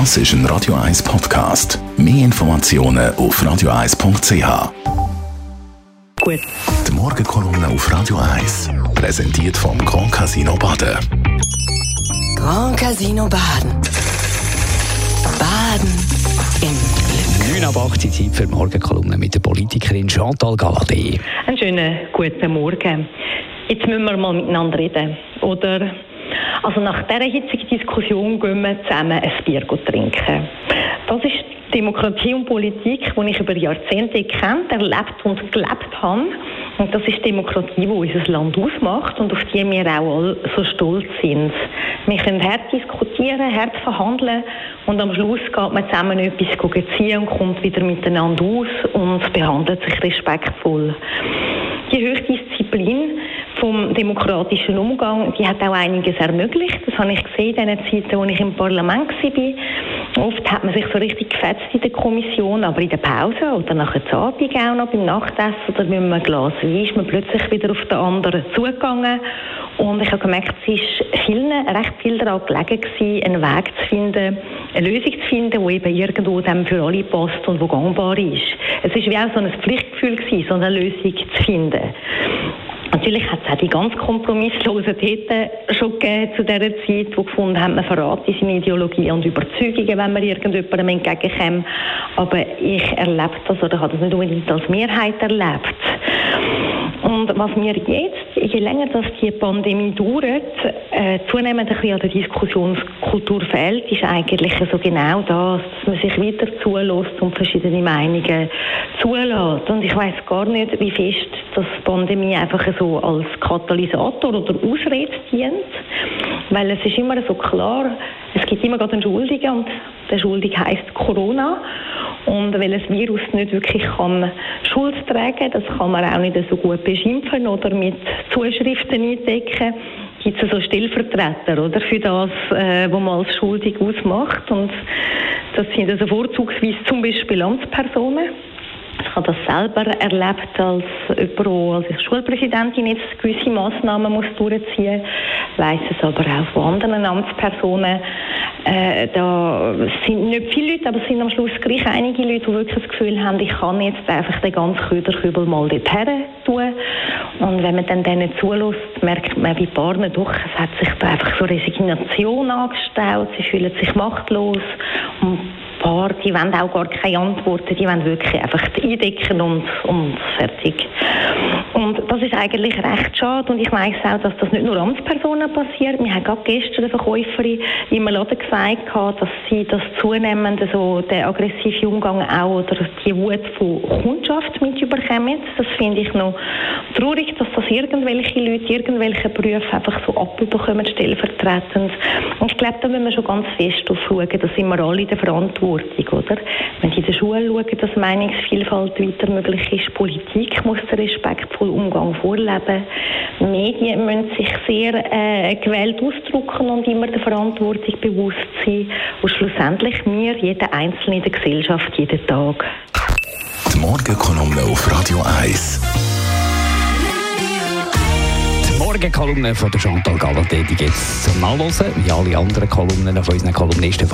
Das ist ein Radio 1 Podcast. Mehr Informationen auf radio1.ch. Gut. Die Morgenkolumne auf Radio 1 präsentiert vom Grand Casino Baden. Grand Casino Baden. Baden im Glück. 9 ab 8 Uhr Zeit für die Morgenkolumne mit der Politikerin Chantal Galadé. Einen schönen guten Morgen. Jetzt müssen wir mal miteinander reden. Oder? Also nach dieser hitzigen Diskussion gehen wir zusammen ein Bier trinken. Das ist Demokratie und Politik, die ich über Jahrzehnte kennt, erlebt und gelebt habe. Und das ist Demokratie, die unser Land ausmacht und auf die wir auch alle so stolz sind. Wir können hart diskutieren, hart verhandeln und am Schluss geht man zusammen etwas ziehen und kommt wieder miteinander aus und behandelt sich respektvoll. Die Höchstdisziplin vom demokratischen Umgang, die hat auch einiges ermöglicht. Das habe ich gesehen in den Zeiten, als ich im Parlament war. Oft hat man sich so richtig gefetzt in der Kommission, aber in der Pause oder nach der Abend auch noch beim Nachtessen oder mit einem Glas Wein ist man plötzlich wieder auf den anderen zugegangen. Und ich habe gemerkt, es ist vielen recht viel daran gelegen gewesen, einen Weg zu finden, eine Lösung zu finden, die eben irgendwo dann für alle passt und die gangbar ist. Es ist wie auch so ein Pflichtgefühl gewesen, so eine Lösung zu finden. Natürlich hat es auch die ganz kompromisslosen Täter schon zu dieser Zeit, die gefunden haben, man verrate seine Ideologie und Überzeugungen, wenn man irgendjemandem entgegenkommt. Aber ich erlebe das oder habe das nicht unbedingt als Mehrheit erlebt. Und was mir jetzt, je länger das die Pandemie dauert, äh, zunehmend ein bisschen an der Diskussionskultur fehlt, ist eigentlich so genau das, dass man sich wieder zulässt und verschiedene Meinungen zulässt. Und ich weiß gar nicht, wie fest das Pandemie einfach so als Katalysator oder Ausrede dient, weil es ist immer so klar, es gibt immer gerade einen Schuldigen und der Schuldige heißt Corona. Und weil das Virus nicht wirklich kann Schuld tragen das kann man auch nicht so gut beschimpfen oder mit Zuschriften eindecken, gibt es so Stellvertreter oder, für das, äh, was man als schuldig ausmacht. Und das sind also vorzugsweise zum Beispiel Amtspersonen. Ich habe das selber erlebt als jemand, als Schulpräsidentin jetzt gewisse Massnahmen muss muss. weiss es aber auch von anderen Amtspersonen. Äh, da sind nicht viele Leute, aber es sind am Schluss gleich einige Leute, die wirklich das Gefühl haben, ich kann jetzt einfach den ganzen Köderkübel mal dorthin tun. Und wenn man dann denen zulässt, merkt man wie Partner doch, es hat sich da einfach so Resignation angestellt, sie fühlen sich machtlos und paar, die wollen auch gar keine Antworten, die wollen wirklich einfach eindecken und, und fertig. Und das ist eigentlich recht schade und ich weiß auch, dass das nicht nur Amtspersonen passiert. Wir haben gerade gestern eine Verkäuferin im Laden gesagt, dass sie das zunehmend, so der aggressive Umgang auch oder die Wut von Kundschaft mit überkommen. Das finde ich noch traurig, dass das irgendwelche Leute, irgendwelche Berufe einfach so abbekommen, stellvertretend. Und ich glaube, da müssen wir schon ganz fest drauf schauen, da sind wir alle in der Verantwortung, oder? Wenn Sie in der Schule schauen, dass Meinungsvielfalt weiter möglich ist, Politik muss den respektvollen Umgang vorleben. Medien müssen sich sehr äh, gewählt ausdrücken und immer der Verantwortung bewusst sein. Und schlussendlich wir, jeder Einzelne in der Gesellschaft, jeden Tag. Die Morgenkolumne auf Radio 1. Die Morgenkolumne von der Chantal Gallaté, die es zum Nachlesen, wie alle anderen Kolumnen von unseren Kolumnisten.